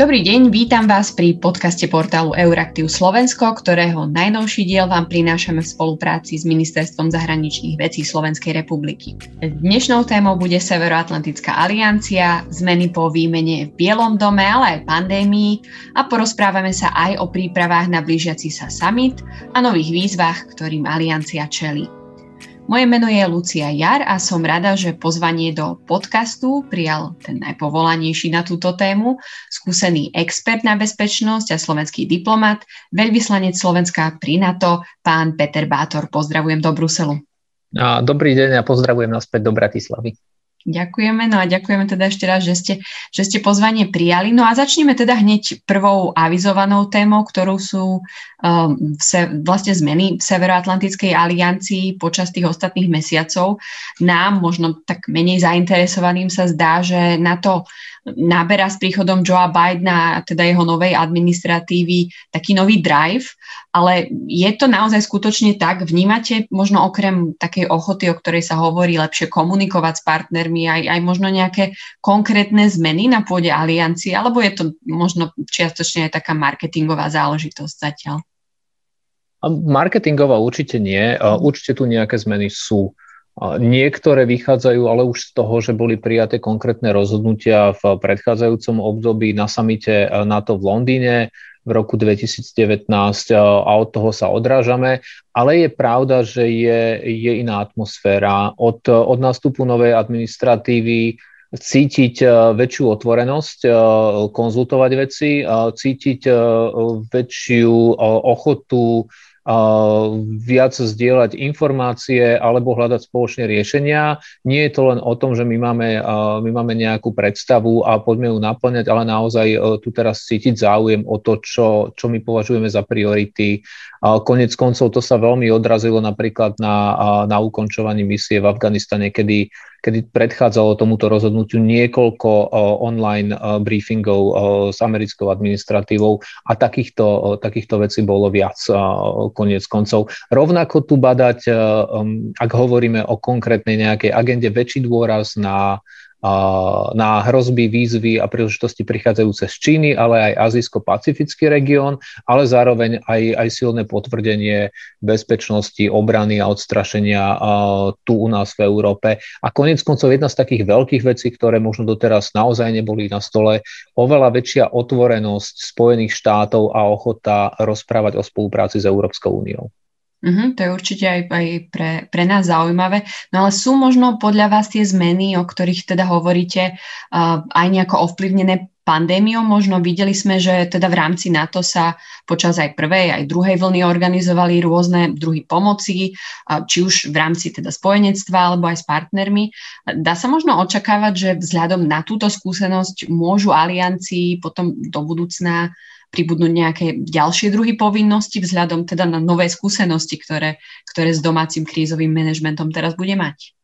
Dobrý deň, vítam vás pri podcaste portálu Euraktiv Slovensko, ktorého najnovší diel vám prinášame v spolupráci s Ministerstvom zahraničných vecí Slovenskej republiky. Dnešnou témou bude Severoatlantická aliancia, zmeny po výmene v Bielom dome, ale aj pandémii a porozprávame sa aj o prípravách na blížiaci sa summit a nových výzvach, ktorým aliancia čelí. Moje meno je Lucia Jar a som rada, že pozvanie do podcastu prijal ten najpovolanejší na túto tému, skúsený expert na bezpečnosť a slovenský diplomat, veľvyslanec Slovenska pri NATO, pán Peter Bátor. Pozdravujem do Bruselu. Dobrý deň a pozdravujem naspäť do Bratislavy. Ďakujeme, no a ďakujeme teda ešte raz, že ste, že ste pozvanie prijali. No a začneme teda hneď prvou avizovanou témou, ktorú sú um, se, vlastne zmeny v Severoatlantickej aliancii počas tých ostatných mesiacov. Nám, možno tak menej zainteresovaným sa zdá, že na to naberá s príchodom Joea Bidena teda jeho novej administratívy taký nový drive, ale je to naozaj skutočne tak? Vnímate možno okrem takej ochoty, o ktorej sa hovorí, lepšie komunikovať s partnermi, aj, aj možno nejaké konkrétne zmeny na pôde aliancie, alebo je to možno čiastočne aj taká marketingová záležitosť zatiaľ? Marketingová určite nie. Určite tu nejaké zmeny sú. Niektoré vychádzajú ale už z toho, že boli prijaté konkrétne rozhodnutia v predchádzajúcom období na samite eh, NATO v Londýne v roku 2019 eh, a od toho sa odrážame. Ale je pravda, že je, je iná atmosféra. Od, od nástupu novej administratívy cítiť eh, väčšiu otvorenosť, konzultovať veci, cítiť väčšiu ochotu viac zdieľať informácie alebo hľadať spoločné riešenia. Nie je to len o tom, že my máme, my máme nejakú predstavu a poďme ju naplňať, ale naozaj e, tu teraz cítiť záujem o to, čo, čo my považujeme za priority. Konec koncov to sa veľmi odrazilo napríklad na, na ukončovaní misie v Afganistane, kedy kedy predchádzalo tomuto rozhodnutiu niekoľko online briefingov s americkou administratívou a takýchto, takýchto vecí bolo viac koniec koncov. Rovnako tu badať, ak hovoríme o konkrétnej nejakej agende, väčší dôraz na na hrozby, výzvy a príležitosti prichádzajúce z Číny, ale aj azijsko-pacifický región, ale zároveň aj, aj silné potvrdenie bezpečnosti, obrany a odstrašenia tu u nás v Európe. A konec koncov jedna z takých veľkých vecí, ktoré možno doteraz naozaj neboli na stole, oveľa väčšia otvorenosť Spojených štátov a ochota rozprávať o spolupráci s Európskou úniou. Uh-huh, to je určite aj, aj pre, pre nás zaujímavé. No ale sú možno podľa vás tie zmeny, o ktorých teda hovoríte, uh, aj nejako ovplyvnené pandémiou. Možno videli sme, že teda v rámci NATO sa počas aj prvej, aj druhej vlny organizovali rôzne druhy pomoci, uh, či už v rámci teda spojenectva alebo aj s partnermi. Dá sa možno očakávať, že vzhľadom na túto skúsenosť môžu aliancii potom do budúcna pribudnúť nejaké ďalšie druhy povinnosti vzhľadom teda na nové skúsenosti, ktoré, ktoré s domácim krízovým manažmentom teraz bude mať?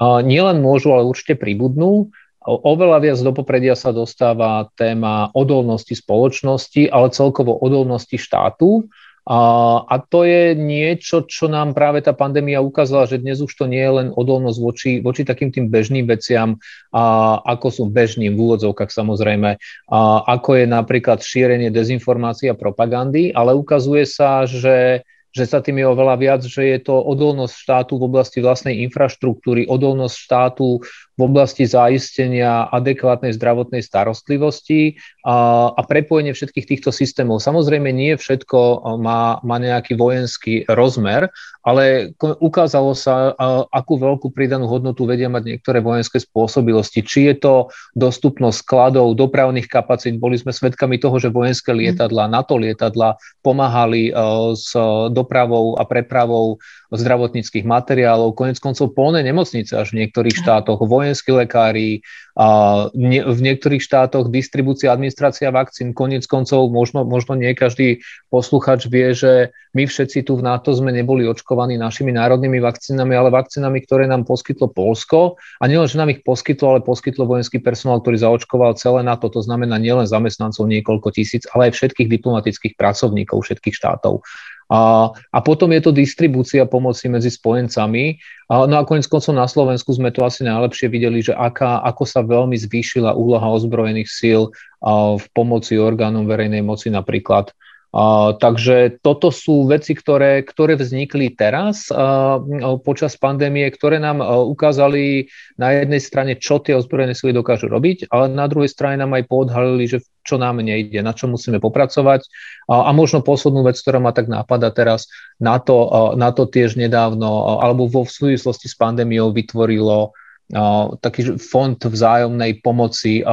Nielen môžu, ale určite pribudnú. Oveľa viac do popredia sa dostáva téma odolnosti spoločnosti, ale celkovo odolnosti štátu a, a to je niečo, čo nám práve tá pandémia ukázala, že dnes už to nie je len odolnosť voči, voči takým tým bežným veciam, a, ako sú bežným v úvodzovkách samozrejme, a, ako je napríklad šírenie dezinformácií a propagandy, ale ukazuje sa, že že sa tým je oveľa viac, že je to odolnosť štátu v oblasti vlastnej infraštruktúry, odolnosť štátu v oblasti zaistenia adekvátnej zdravotnej starostlivosti a, a prepojenie všetkých týchto systémov. Samozrejme, nie všetko má, má nejaký vojenský rozmer, ale ukázalo sa, akú veľkú pridanú hodnotu vedia mať niektoré vojenské spôsobilosti. Či je to dostupnosť skladov, dopravných kapacít. Boli sme svedkami toho, že vojenské mhm. lietadla, NATO lietadla pomáhali e, s dopravou a prepravou zdravotníckých materiálov, konec koncov polné nemocnice až v niektorých štátoch, vojenskí lekári, v niektorých štátoch distribúcia, administrácia vakcín, konec koncov možno, možno nie každý posluchač vie, že my všetci tu v NATO sme neboli očkovaní našimi národnými vakcínami, ale vakcínami, ktoré nám poskytlo Polsko. A nielen, že nám ich poskytlo, ale poskytlo vojenský personál, ktorý zaočkoval celé NATO. To znamená nielen zamestnancov niekoľko tisíc, ale aj všetkých diplomatických pracovníkov všetkých štátov. A, a potom je to distribúcia pomoci medzi spojencami. A, no a konec koncov na Slovensku sme to asi najlepšie videli, že aká, ako sa veľmi zvýšila úloha ozbrojených síl v pomoci orgánom verejnej moci napríklad Takže toto sú veci, ktoré, ktoré vznikli teraz uh, počas pandémie, ktoré nám uh, ukázali na jednej strane, čo tie ozbrojené sily dokážu robiť, ale na druhej strane nám aj poodhalili, že čo nám nejde, na čo musíme popracovať. A, a možno poslednú vec, ktorá ma tak nápada teraz, na to, na to tiež nedávno, alebo vo súvislosti s pandémiou vytvorilo taký fond vzájomnej pomoci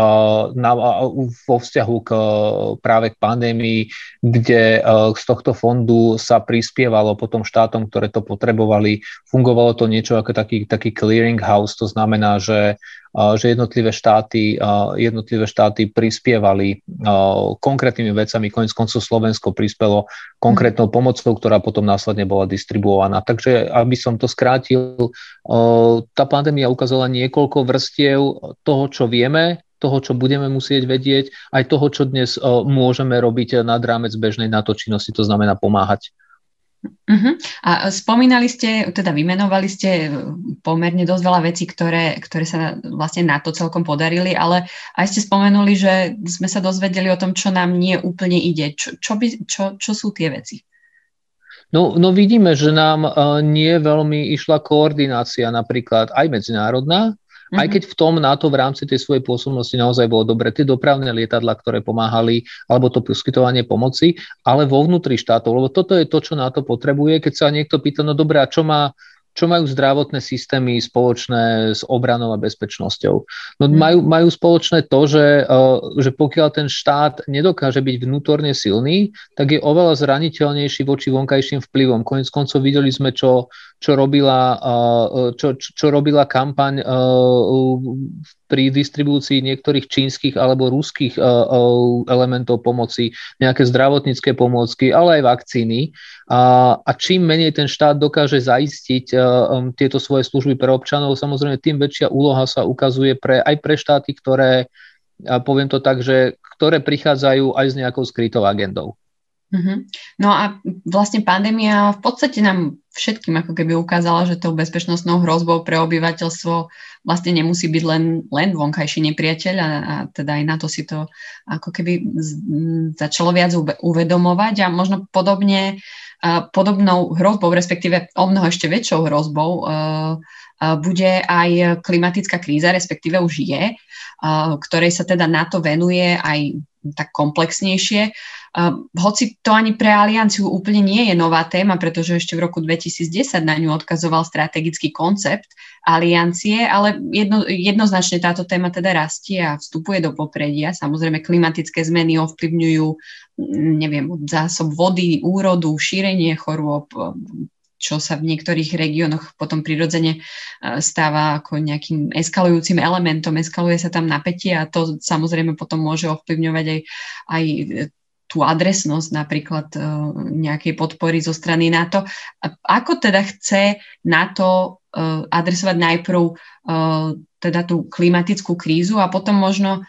na, vo vzťahu k práve k pandémii, kde z tohto fondu sa prispievalo potom štátom, ktoré to potrebovali. Fungovalo to niečo ako taký, taký clearing house, to znamená, že že jednotlivé štáty, jednotlivé štáty prispievali konkrétnymi vecami. Konec koncov Slovensko prispelo konkrétnou pomocou, ktorá potom následne bola distribuovaná. Takže aby som to skrátil, tá pandémia ukázala niekoľko vrstiev toho, čo vieme, toho, čo budeme musieť vedieť, aj toho, čo dnes môžeme robiť nad rámec bežnej NATO činnosti, to znamená pomáhať. Uh-huh. A spomínali ste, teda vymenovali ste pomerne dosť veľa vecí, ktoré, ktoré sa vlastne na to celkom podarili, ale aj ste spomenuli, že sme sa dozvedeli o tom, čo nám nie úplne ide. Čo, čo, by, čo, čo sú tie veci? No, no vidíme, že nám uh, nie veľmi išla koordinácia napríklad aj medzinárodná, Mm-hmm. Aj mhm. keď v tom NATO v rámci tej svojej pôsobnosti naozaj bolo dobre, tie dopravné lietadla, ktoré pomáhali, alebo to poskytovanie pomoci, ale vo vnútri štátov, lebo toto je to, čo NATO potrebuje. Keď sa niekto pýta, no dobré, a čo má čo majú zdravotné systémy spoločné s obranou a bezpečnosťou? No hmm. majú, majú spoločné to, že, uh, že pokiaľ ten štát nedokáže byť vnútorne silný, tak je oveľa zraniteľnejší voči vonkajším vplyvom. Konec koncov videli sme, čo, čo, robila, uh, čo, čo robila kampaň uh, pri distribúcii niektorých čínskych alebo ruských elementov pomoci, nejaké zdravotnícke pomôcky, ale aj vakcíny. A, a čím menej ten štát dokáže zaistiť um, tieto svoje služby pre občanov, samozrejme tým väčšia úloha sa ukazuje pre, aj pre štáty, ktoré, poviem to tak, že ktoré prichádzajú aj s nejakou skrytou agendou. Mm-hmm. No a vlastne pandémia v podstate nám všetkým ako keby ukázala, že tou bezpečnostnou hrozbou pre obyvateľstvo vlastne nemusí byť len, len vonkajší nepriateľ a, a teda aj na to si to ako keby začalo viac uvedomovať a možno podobne, a podobnou hrozbou, respektíve o mnoho ešte väčšou hrozbou uh, bude aj klimatická kríza, respektíve už je, ktorej sa teda NATO venuje aj tak komplexnejšie. Hoci to ani pre alianciu úplne nie je nová téma, pretože ešte v roku 2010 na ňu odkazoval strategický koncept aliancie, ale jedno, jednoznačne táto téma teda rastie a vstupuje do popredia. Samozrejme, klimatické zmeny ovplyvňujú, neviem, zásob vody, úrodu, šírenie chorôb, čo sa v niektorých regiónoch potom prirodzene e, stáva ako nejakým eskalujúcim elementom, eskaluje sa tam napätie a to samozrejme potom môže ovplyvňovať aj, aj tú adresnosť napríklad e, nejakej podpory zo strany NATO. Ako teda chce NATO e, adresovať najprv teda tú klimatickú krízu a potom možno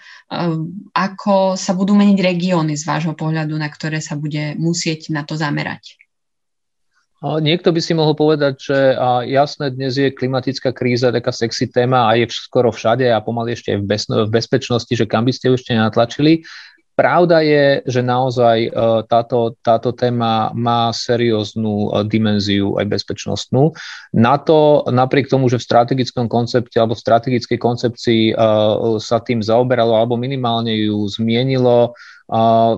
ako sa budú meniť regióny z vášho pohľadu, na ktoré sa bude musieť na to zamerať? Niekto by si mohol povedať, že jasné, dnes je klimatická kríza taká sexy téma a je skoro všade a pomaly ešte aj v bezpečnosti, že kam by ste ešte natlačili. Pravda je, že naozaj e, táto, táto téma má serióznu e, dimenziu aj bezpečnostnú. Na to, napriek tomu, že v strategickom koncepte alebo v strategickej koncepcii e, sa tým zaoberalo alebo minimálne ju zmienilo,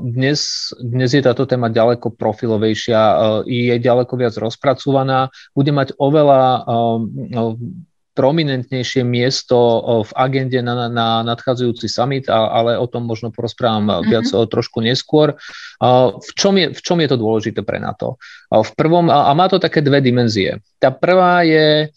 dnes, dnes je táto téma ďaleko profilovejšia, je ďaleko viac rozpracovaná, bude mať oveľa prominentnejšie miesto v agende na, na nadchádzajúci summit, ale o tom možno porozprávam mm-hmm. viac trošku neskôr. V čom, je, v čom je to dôležité pre NATO? V prvom, a má to také dve dimenzie. Tá prvá je,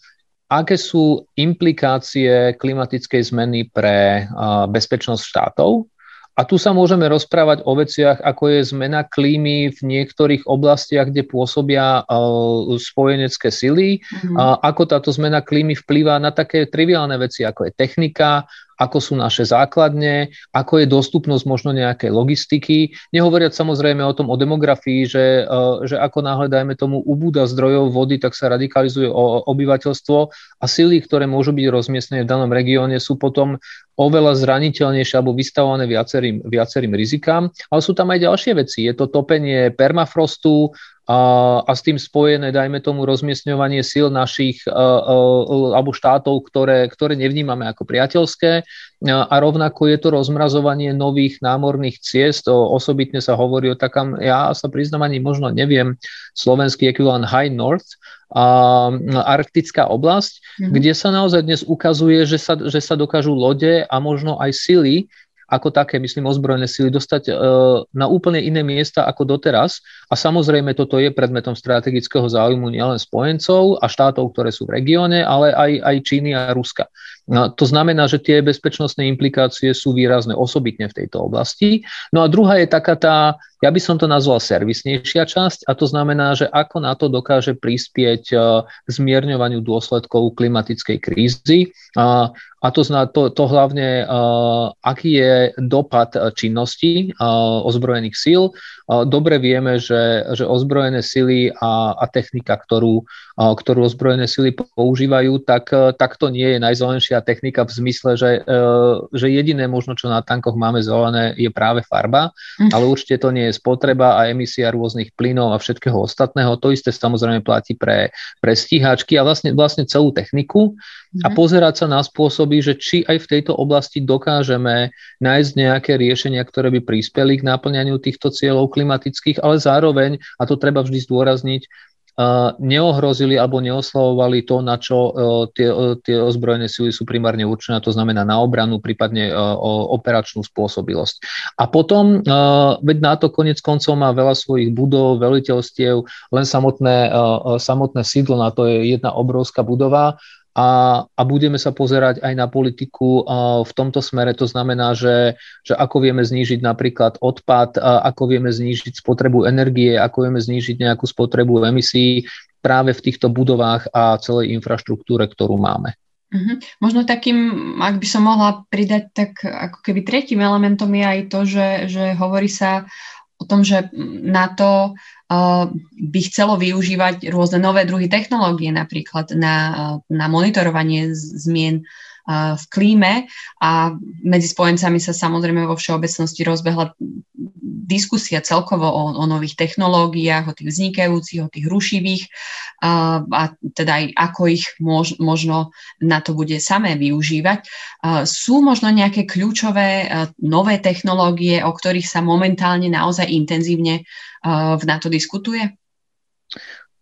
aké sú implikácie klimatickej zmeny pre bezpečnosť štátov a tu sa môžeme rozprávať o veciach, ako je zmena klímy v niektorých oblastiach, kde pôsobia uh, spojenecké sily, mm-hmm. ako táto zmena klímy vplýva na také triviálne veci, ako je technika, ako sú naše základne, ako je dostupnosť možno nejakej logistiky. Nehovoriac samozrejme o tom o demografii, že, e, že ako náhle, dajme tomu, ubúda zdrojov vody, tak sa radikalizuje obyvateľstvo a sily, ktoré môžu byť rozmiestnené v danom regióne, sú potom oveľa zraniteľnejšie alebo vystavované viacerým, viacerým rizikám. Ale sú tam aj ďalšie veci. Je to topenie permafrostu, a, a s tým spojené, dajme tomu, rozmiestňovanie síl našich a, a, alebo štátov, ktoré, ktoré nevnímame ako priateľské a rovnako je to rozmrazovanie nových námorných ciest, o, osobitne sa hovorí o takom, ja sa priznám ani možno neviem, slovenský ekvivalent High North, a, arktická oblasť, mm-hmm. kde sa naozaj dnes ukazuje, že sa, že sa dokážu lode a možno aj sily ako také, myslím, ozbrojené sily dostať e, na úplne iné miesta ako doteraz. A samozrejme, toto je predmetom strategického záujmu nielen spojencov a štátov, ktoré sú v regióne, ale aj, aj Číny a Ruska. No, to znamená, že tie bezpečnostné implikácie sú výrazné osobitne v tejto oblasti. No a druhá je taká tá, ja by som to nazval servisnejšia časť a to znamená, že ako na to dokáže prispieť e, k zmierňovaniu dôsledkov klimatickej krízy. A, a to, zná, to, to hlavne, uh, aký je dopad činnosti uh, ozbrojených síl. Dobre vieme, že, že ozbrojené sily a, a technika, ktorú, ktorú ozbrojené sily používajú, tak, uh, tak to nie je najzelenšia technika v zmysle, že, uh, že jediné možno, čo na tankoch máme zelené, je práve farba, mm. ale určite to nie je spotreba a emisia rôznych plynov a všetkého ostatného. To isté samozrejme platí pre, pre stíhačky a vlastne, vlastne celú techniku a mhm. pozerať sa na spôsoby, že či aj v tejto oblasti dokážeme nájsť nejaké riešenia, ktoré by prispeli k náplňaniu týchto cieľov klimatických, ale zároveň, a to treba vždy zdôrazniť, neohrozili alebo neoslavovali to, na čo tie, tie ozbrojené sily sú primárne určené, to znamená na obranu, prípadne o operačnú spôsobilosť. A potom, veď NATO konec koncov má veľa svojich budov, veliteľstiev, len samotné, samotné sídlo na to je jedna obrovská budova a, a budeme sa pozerať aj na politiku v tomto smere. To znamená, že, že ako vieme znížiť napríklad odpad, ako vieme znížiť spotrebu energie, ako vieme znížiť nejakú spotrebu emisí práve v týchto budovách a celej infraštruktúre, ktorú máme. Uh-huh. Možno takým, ak by som mohla pridať, tak ako keby tretím elementom je aj to, že, že hovorí sa o tom, že na to by chcelo využívať rôzne nové druhy technológie, napríklad na, na monitorovanie zmien v klíme. A medzi spojencami sa samozrejme vo všeobecnosti rozbehla diskusia celkovo o, o nových technológiách, o tých vznikajúcich, o tých rušivých a, a teda aj ako ich mož, možno na to bude samé využívať. A sú možno nejaké kľúčové nové technológie, o ktorých sa momentálne naozaj intenzívne v NATO diskutuje?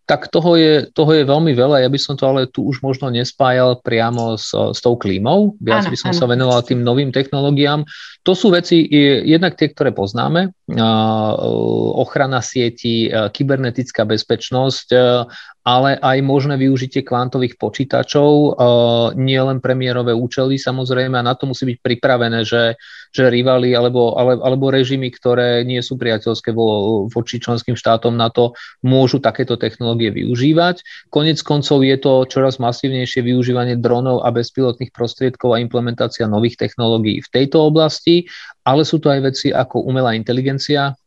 Tak toho je, toho je veľmi veľa. Ja by som to ale tu už možno nespájal priamo s, s tou klímou. Viac by som áno. sa venoval tým novým technológiám. To sú veci, jednak tie, ktoré poznáme. Ochrana sieti, kybernetická bezpečnosť, ale aj možné využitie kvantových počítačov, nie len premiérové účely samozrejme a na to musí byť pripravené, že, že rivali alebo, ale, alebo režimy, ktoré nie sú priateľské vo, voči členským štátom na to, môžu takéto technológie využívať. Konec koncov je to čoraz masívnejšie využívanie dronov a bezpilotných prostriedkov a implementácia nových technológií v tejto oblasti, ale sú to aj veci ako umelá inteligencia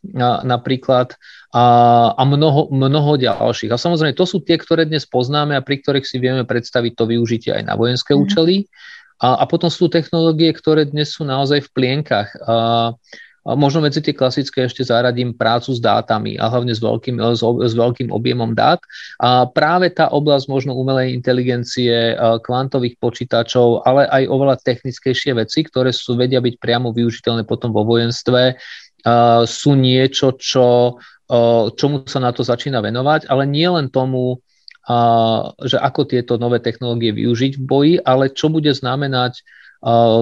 napríklad, a, a mnoho, mnoho ďalších. A samozrejme, to sú tie, ktoré dnes poznáme a pri ktorých si vieme predstaviť to využitie aj na vojenské mm. účely. A, a potom sú technológie, ktoré dnes sú naozaj v plienkach. A možno medzi tie klasické ešte zaradím prácu s dátami a hlavne s veľkým, s, veľkým objemom dát. A práve tá oblasť možno umelej inteligencie, kvantových počítačov, ale aj oveľa technickejšie veci, ktoré sú vedia byť priamo využiteľné potom vo vojenstve, sú niečo, čo čomu sa na to začína venovať, ale nie len tomu, že ako tieto nové technológie využiť v boji, ale čo bude znamenať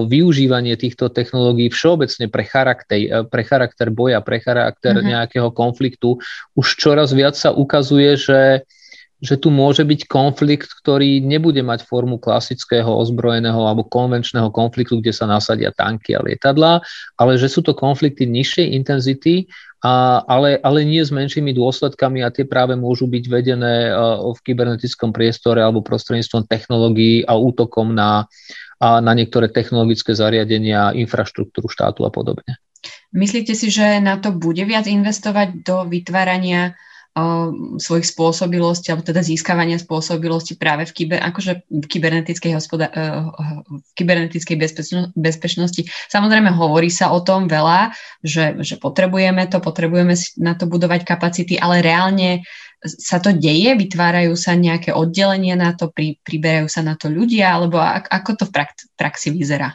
využívanie týchto technológií všeobecne pre charakter, pre charakter boja, pre charakter mm-hmm. nejakého konfliktu. Už čoraz viac sa ukazuje, že že tu môže byť konflikt, ktorý nebude mať formu klasického ozbrojeného alebo konvenčného konfliktu, kde sa nasadia tanky a lietadlá, ale že sú to konflikty nižšej intenzity a, ale, ale nie s menšími dôsledkami a tie práve môžu byť vedené v kybernetickom priestore alebo prostredníctvom technológií a útokom na, a na niektoré technologické zariadenia, infraštruktúru štátu a podobne. Myslíte si, že na to bude viac investovať do vytvárania svojich spôsobilostí, alebo teda získavania spôsobilosti práve v, kyber, akože v kybernetickej, hospoda- v kybernetickej bezpečno- bezpečnosti. Samozrejme, hovorí sa o tom veľa, že, že potrebujeme to, potrebujeme na to budovať kapacity, ale reálne sa to deje, vytvárajú sa nejaké oddelenia na to, pri, priberajú sa na to ľudia, alebo ako to v praxi vyzerá?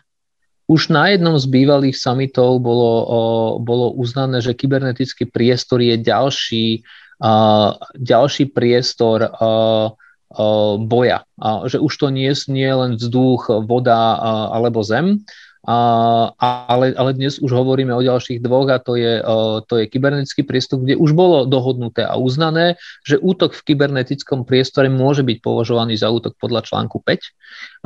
Už na jednom z bývalých summitov bolo, bolo uznané, že kybernetický priestor je ďalší ďalší priestor boja. Že už to nie je len vzduch, voda alebo zem, ale, ale dnes už hovoríme o ďalších dvoch a to je, to je kybernetický priestor, kde už bolo dohodnuté a uznané, že útok v kybernetickom priestore môže byť považovaný za útok podľa článku 5 a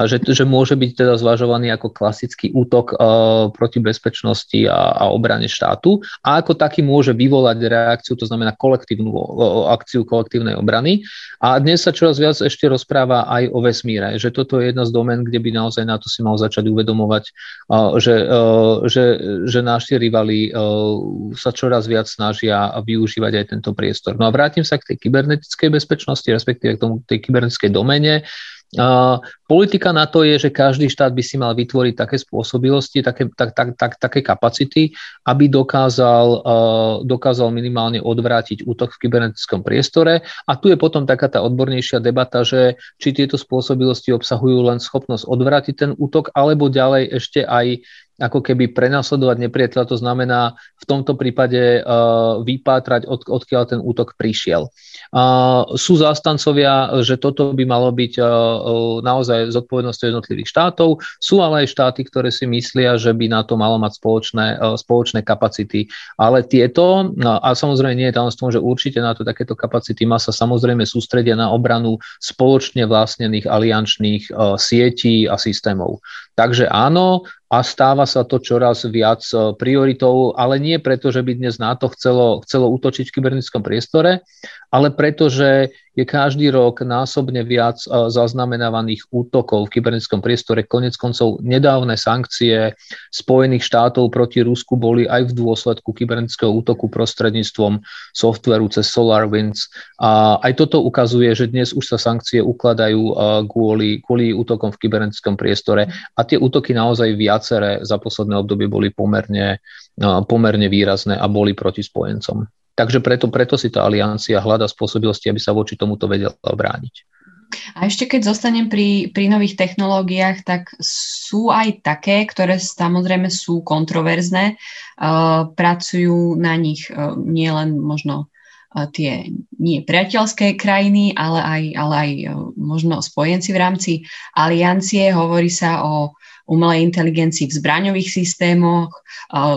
že, že môže byť teda zvažovaný ako klasický útok uh, proti bezpečnosti a, a obrane štátu a ako taký môže vyvolať reakciu, to znamená kolektívnu uh, akciu kolektívnej obrany. A dnes sa čoraz viac ešte rozpráva aj o vesmíre, že toto je jedna z domen, kde by naozaj na to si mal začať uvedomovať, uh, že, uh, že, že naši rivali uh, sa čoraz viac snažia využívať aj tento priestor. No a vrátim sa k tej kybernetickej bezpečnosti, respektíve k tomu tej kybernetickej domene. Politika na to je, že každý štát by si mal vytvoriť také spôsobilosti, také, tak, tak, tak, také kapacity, aby dokázal, dokázal minimálne odvrátiť útok v kybernetickom priestore. A tu je potom taká tá odbornejšia debata, že či tieto spôsobilosti obsahujú len schopnosť odvrátiť ten útok, alebo ďalej ešte aj ako keby prenasledovať nepriateľa, to znamená v tomto prípade uh, vypátrať, od, odkiaľ ten útok prišiel. Uh, sú zástancovia, že toto by malo byť uh, naozaj zodpovednosťou jednotlivých štátov, sú ale aj štáty, ktoré si myslia, že by na to malo mať spoločné, uh, spoločné kapacity. Ale tieto, uh, a samozrejme nie je tam tom, že určite na to takéto kapacity má sa samozrejme sústredia na obranu spoločne vlastnených aliančných uh, sietí a systémov. Takže áno, a stáva sa to čoraz viac e, prioritou, ale nie preto, že by dnes NATO chcelo, chcelo útočiť v kybernetickom priestore, ale preto, že je každý rok násobne viac e, zaznamenávaných útokov v kybernetickom priestore. Konec koncov nedávne sankcie Spojených štátov proti Rusku boli aj v dôsledku kybernetického útoku prostredníctvom softveru cez SolarWinds. A aj toto ukazuje, že dnes už sa sankcie ukladajú e, kvôli, kvôli útokom v kybernetickom priestore a tie útoky naozaj viac viaceré za posledné obdobie boli pomerne, pomerne výrazné a boli proti spojencom. Takže preto, preto si tá aliancia hľada spôsobilosti, aby sa voči tomuto vedela brániť. A ešte keď zostanem pri, pri nových technológiách, tak sú aj také, ktoré samozrejme sú kontroverzné, uh, pracujú na nich uh, nielen možno uh, tie nie priateľské krajiny, ale aj, ale aj možno spojenci v rámci aliancie. Hovorí sa o umelej inteligencii v zbraňových systémoch.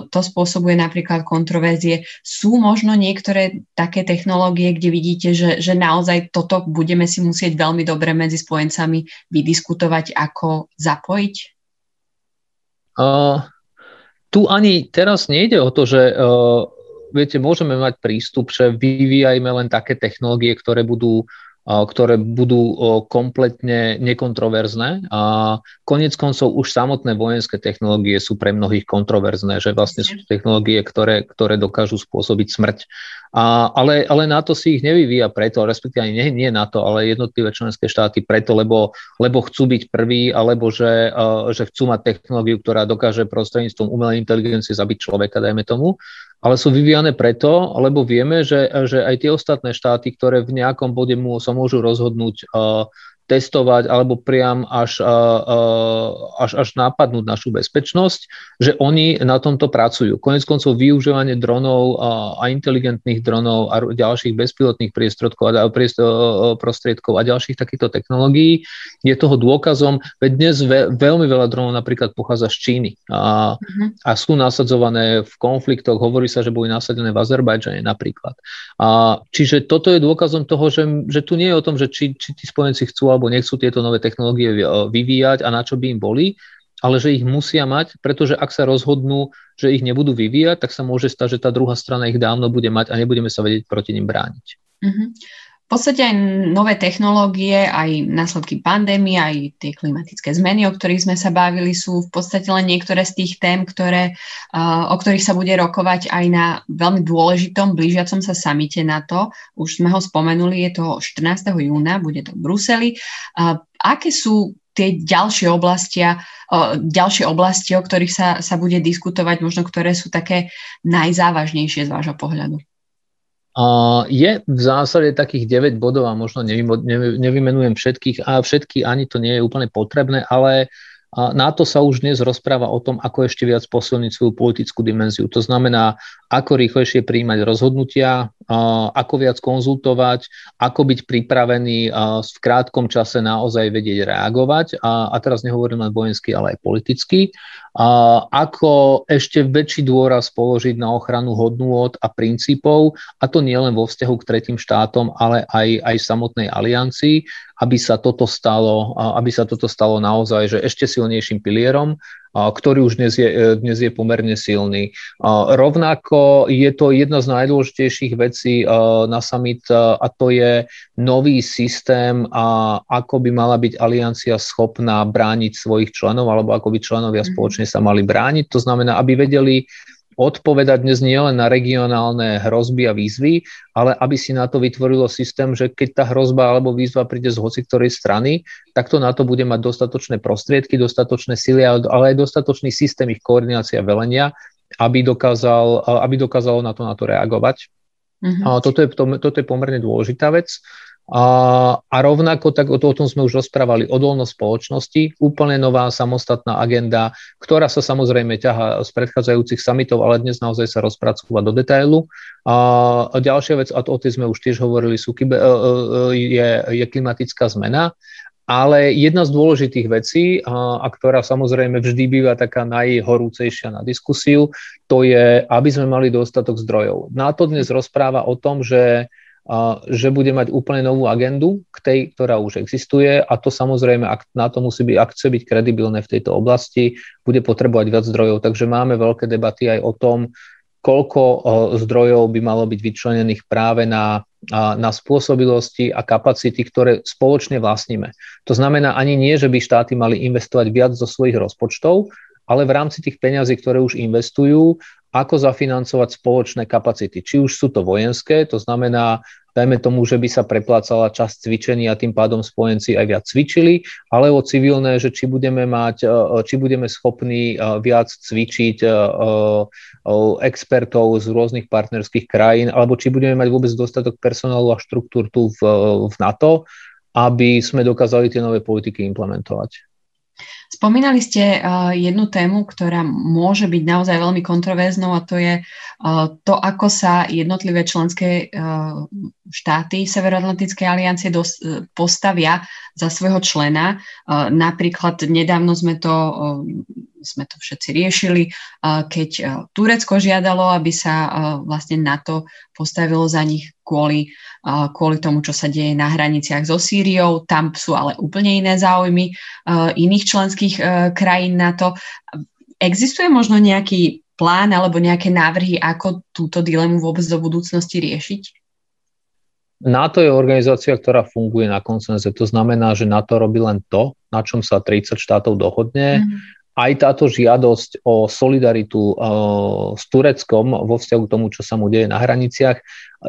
To spôsobuje napríklad kontroverzie. Sú možno niektoré také technológie, kde vidíte, že, že naozaj toto budeme si musieť veľmi dobre medzi spojencami vydiskutovať, ako zapojiť? Uh, tu ani teraz nejde o to, že uh, viete, môžeme mať prístup, že vyvíjajme len také technológie, ktoré budú ktoré budú kompletne nekontroverzné. A konec koncov už samotné vojenské technológie sú pre mnohých kontroverzné, že vlastne sú technológie, ktoré, ktoré dokážu spôsobiť smrť. A, ale, ale NATO si ich nevyvíja preto, respektíve ani nie, nie NATO, ale jednotlivé členské štáty preto, lebo, lebo chcú byť prví, alebo že, uh, že chcú mať technológiu, ktorá dokáže prostredníctvom umelej inteligencie zabiť človeka, dajme tomu, ale sú vyvíjane preto, lebo vieme, že, že aj tie ostatné štáty, ktoré v nejakom bode mu sa môžu rozhodnúť uh, testovať alebo priam až, až, až nápadnúť našu bezpečnosť, že oni na tomto pracujú. Konec koncov využívanie dronov a inteligentných dronov a ďalších bezpilotných priestrotkov a prostriedkov a ďalších takýchto technológií je toho dôkazom, veď dnes veľmi veľa dronov napríklad pochádza z Číny a, uh-huh. a sú nasadzované v konfliktoch, hovorí sa, že boli nasadené v Azerbajdžane napríklad. A, čiže toto je dôkazom toho, že, že tu nie je o tom, že či, či tí spojenci chcú alebo nechcú tieto nové technológie vyvíjať a na čo by im boli, ale že ich musia mať, pretože ak sa rozhodnú, že ich nebudú vyvíjať, tak sa môže stať, že tá druhá strana ich dávno bude mať a nebudeme sa vedieť proti nim brániť. Mm-hmm. Podstate aj nové technológie, aj následky pandémie, aj tie klimatické zmeny, o ktorých sme sa bavili, sú v podstate len niektoré z tých tém, ktoré, o ktorých sa bude rokovať aj na veľmi dôležitom blížiacom sa samite NATO. Už sme ho spomenuli, je to 14. júna, bude to v Bruseli. Aké sú tie ďalšie oblasti, ďalšie oblasti, o ktorých sa, sa bude diskutovať, možno ktoré sú také najzávažnejšie z vášho pohľadu? Je v zásade takých 9 bodov a možno nevymenujem všetkých a všetky ani to nie je úplne potrebné, ale na to sa už dnes rozpráva o tom, ako ešte viac posilniť svoju politickú dimenziu. To znamená, ako rýchlejšie príjmať rozhodnutia, ako viac konzultovať, ako byť pripravený v krátkom čase naozaj vedieť reagovať. A, a teraz nehovorím len vojensky, ale aj politicky. A ako ešte väčší dôraz položiť na ochranu hodnôt a princípov, a to nie len vo vzťahu k tretím štátom, ale aj, aj samotnej aliancii, aby sa toto stalo, aby sa toto stalo naozaj že ešte silnejším pilierom, ktorý už dnes je, e, dnes je pomerne silný. Rovnako je to jedna z najdôležitejších vecí na summit a to je nový systém, ako by mala byť aliancia schopná brániť svojich členov alebo ako by členovia mhm. spoločne sa mali brániť. To znamená, aby vedeli, odpovedať dnes nielen na regionálne hrozby a výzvy, ale aby si na to vytvorilo systém, že keď tá hrozba alebo výzva príde z hoci ktorej strany, tak to na to bude mať dostatočné prostriedky, dostatočné sily, ale aj dostatočný systém ich koordinácia velenia, aby, dokázal, aby dokázalo na to, na to reagovať. Mm-hmm. A toto, je, to, toto je pomerne dôležitá vec. A, a rovnako, tak o, to, o tom sme už rozprávali, odolnosť spoločnosti, úplne nová samostatná agenda, ktorá sa samozrejme ťaha z predchádzajúcich samitov, ale dnes naozaj sa rozpracúva do detailu. A, a ďalšia vec, a to, o tej sme už tiež hovorili, sú, e, e, je, je klimatická zmena. Ale jedna z dôležitých vecí, a, a ktorá samozrejme vždy býva taká najhorúcejšia na diskusiu, to je, aby sme mali dostatok zdrojov. NATO dnes rozpráva o tom, že že bude mať úplne novú agendu k tej, ktorá už existuje a to samozrejme, ak na to musí byť, ak chce byť kredibilné v tejto oblasti, bude potrebovať viac zdrojov. Takže máme veľké debaty aj o tom, koľko zdrojov by malo byť vyčlenených práve na, na spôsobilosti a kapacity, ktoré spoločne vlastníme. To znamená ani nie, že by štáty mali investovať viac zo svojich rozpočtov, ale v rámci tých peňazí, ktoré už investujú, ako zafinancovať spoločné kapacity. Či už sú to vojenské, to znamená, dajme tomu, že by sa preplácala časť cvičení a tým pádom spojenci aj viac cvičili, ale o civilné, že či budeme mať, e, e, či budeme schopní e, viac cvičiť expertov z rôznych partnerských krajín, alebo či budeme mať vôbec dostatok personálu a štruktúr tu v, v NATO, aby sme dokázali tie nové politiky implementovať. Spomínali ste uh, jednu tému, ktorá môže byť naozaj veľmi kontroverznou a to je uh, to, ako sa jednotlivé členské uh, štáty Severoatlantickej aliancie postavia za svojho člena. Napríklad nedávno sme to sme to všetci riešili, keď Turecko žiadalo, aby sa vlastne NATO postavilo za nich kvôli, kvôli tomu, čo sa deje na hraniciach so Sýriou. Tam sú ale úplne iné záujmy iných členských krajín NATO. Existuje možno nejaký plán alebo nejaké návrhy, ako túto dilemu vôbec do budúcnosti riešiť? NATO je organizácia, ktorá funguje na konsenze. To znamená, že NATO robí len to, na čom sa 30 štátov dohodne. Mm aj táto žiadosť o solidaritu s Tureckom vo vzťahu k tomu, čo sa mu deje na hraniciach,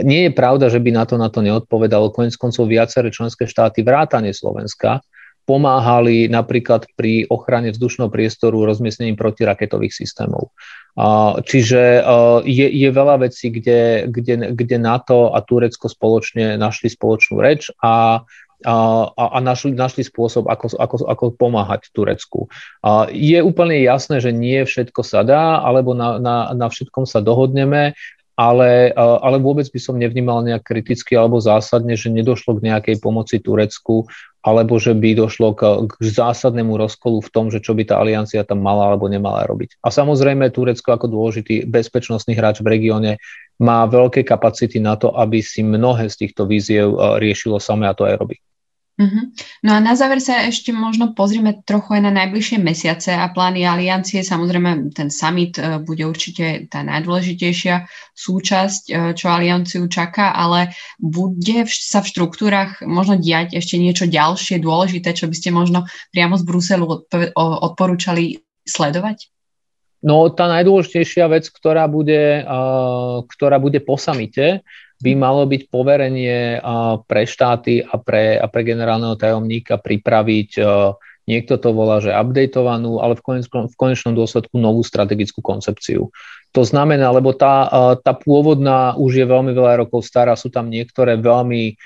nie je pravda, že by na to na to neodpovedalo. Konec koncov viaceré členské štáty, vrátane Slovenska, pomáhali napríklad pri ochrane vzdušného priestoru rozmiestnením protiraketových systémov. Čiže je, je veľa vecí, kde, kde, kde NATO a Turecko spoločne našli spoločnú reč a a, a našli, našli spôsob, ako, ako, ako pomáhať Turecku. A je úplne jasné, že nie všetko sa dá, alebo na, na, na všetkom sa dohodneme, ale, ale vôbec by som nevnímal nejak kriticky alebo zásadne, že nedošlo k nejakej pomoci Turecku, alebo že by došlo k, k zásadnému rozkolu v tom, že čo by tá aliancia tam mala alebo nemala robiť. A samozrejme Turecko ako dôležitý bezpečnostný hráč v regióne má veľké kapacity na to, aby si mnohé z týchto víziev riešilo samé a to aj robí. Uh-huh. No a na záver sa ešte možno pozrieme trochu aj na najbližšie mesiace a plány aliancie. Samozrejme, ten summit uh, bude určite tá najdôležitejšia súčasť, uh, čo alianciu čaká, ale bude sa v štruktúrach možno diať ešte niečo ďalšie dôležité, čo by ste možno priamo z Bruselu odpo- odporúčali sledovať? No tá najdôležitejšia vec, ktorá bude, ktorá bude po samite, by malo byť poverenie pre štáty a pre, a pre generálneho tajomníka pripraviť, niekto to volá, že updatovanú, ale v konečnom, v konečnom dôsledku novú strategickú koncepciu. To znamená, lebo tá, tá pôvodná už je veľmi veľa rokov stará, sú tam niektoré veľmi,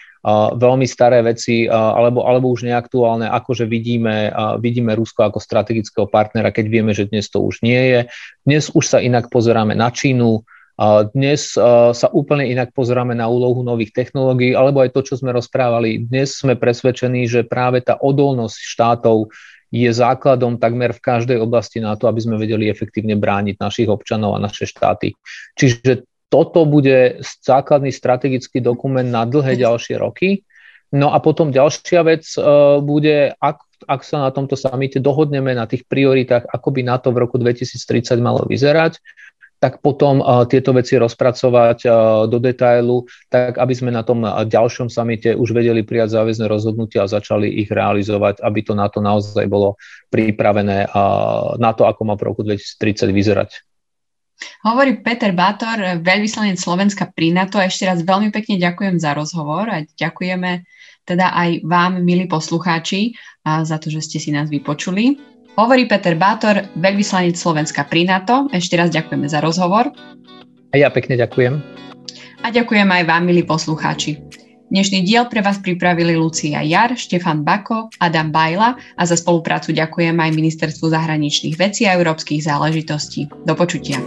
veľmi staré veci, alebo, alebo už neaktuálne, akože vidíme, vidíme Rusko ako strategického partnera, keď vieme, že dnes to už nie je. Dnes už sa inak pozeráme na Čínu, dnes sa úplne inak pozeráme na úlohu nových technológií, alebo aj to, čo sme rozprávali. Dnes sme presvedčení, že práve tá odolnosť štátov je základom takmer v každej oblasti na to, aby sme vedeli efektívne brániť našich občanov a naše štáty. Čiže toto bude základný strategický dokument na dlhé ďalšie roky. No a potom ďalšia vec bude, ak, ak sa na tomto samite dohodneme na tých prioritách, ako by na to v roku 2030 malo vyzerať, tak potom uh, tieto veci rozpracovať uh, do detailu, tak aby sme na tom ďalšom samite už vedeli prijať záväzne rozhodnutia a začali ich realizovať, aby to na to naozaj bolo pripravené na to, ako má v roku 2030 vyzerať. Hovorí Peter Bátor, veľvyslanec Slovenska pri NATO. Ešte raz veľmi pekne ďakujem za rozhovor a ďakujeme teda aj vám, milí poslucháči, za to, že ste si nás vypočuli. Hovorí Peter Bátor, veľvyslanec Slovenska pri NATO. Ešte raz ďakujeme za rozhovor. A ja pekne ďakujem. A ďakujem aj vám, milí poslucháči. Dnešný diel pre vás pripravili Lucia Jar, Štefan Bako, Adam Bajla a za spoluprácu ďakujem aj Ministerstvu zahraničných vecí a európskych záležitostí. Do počutia.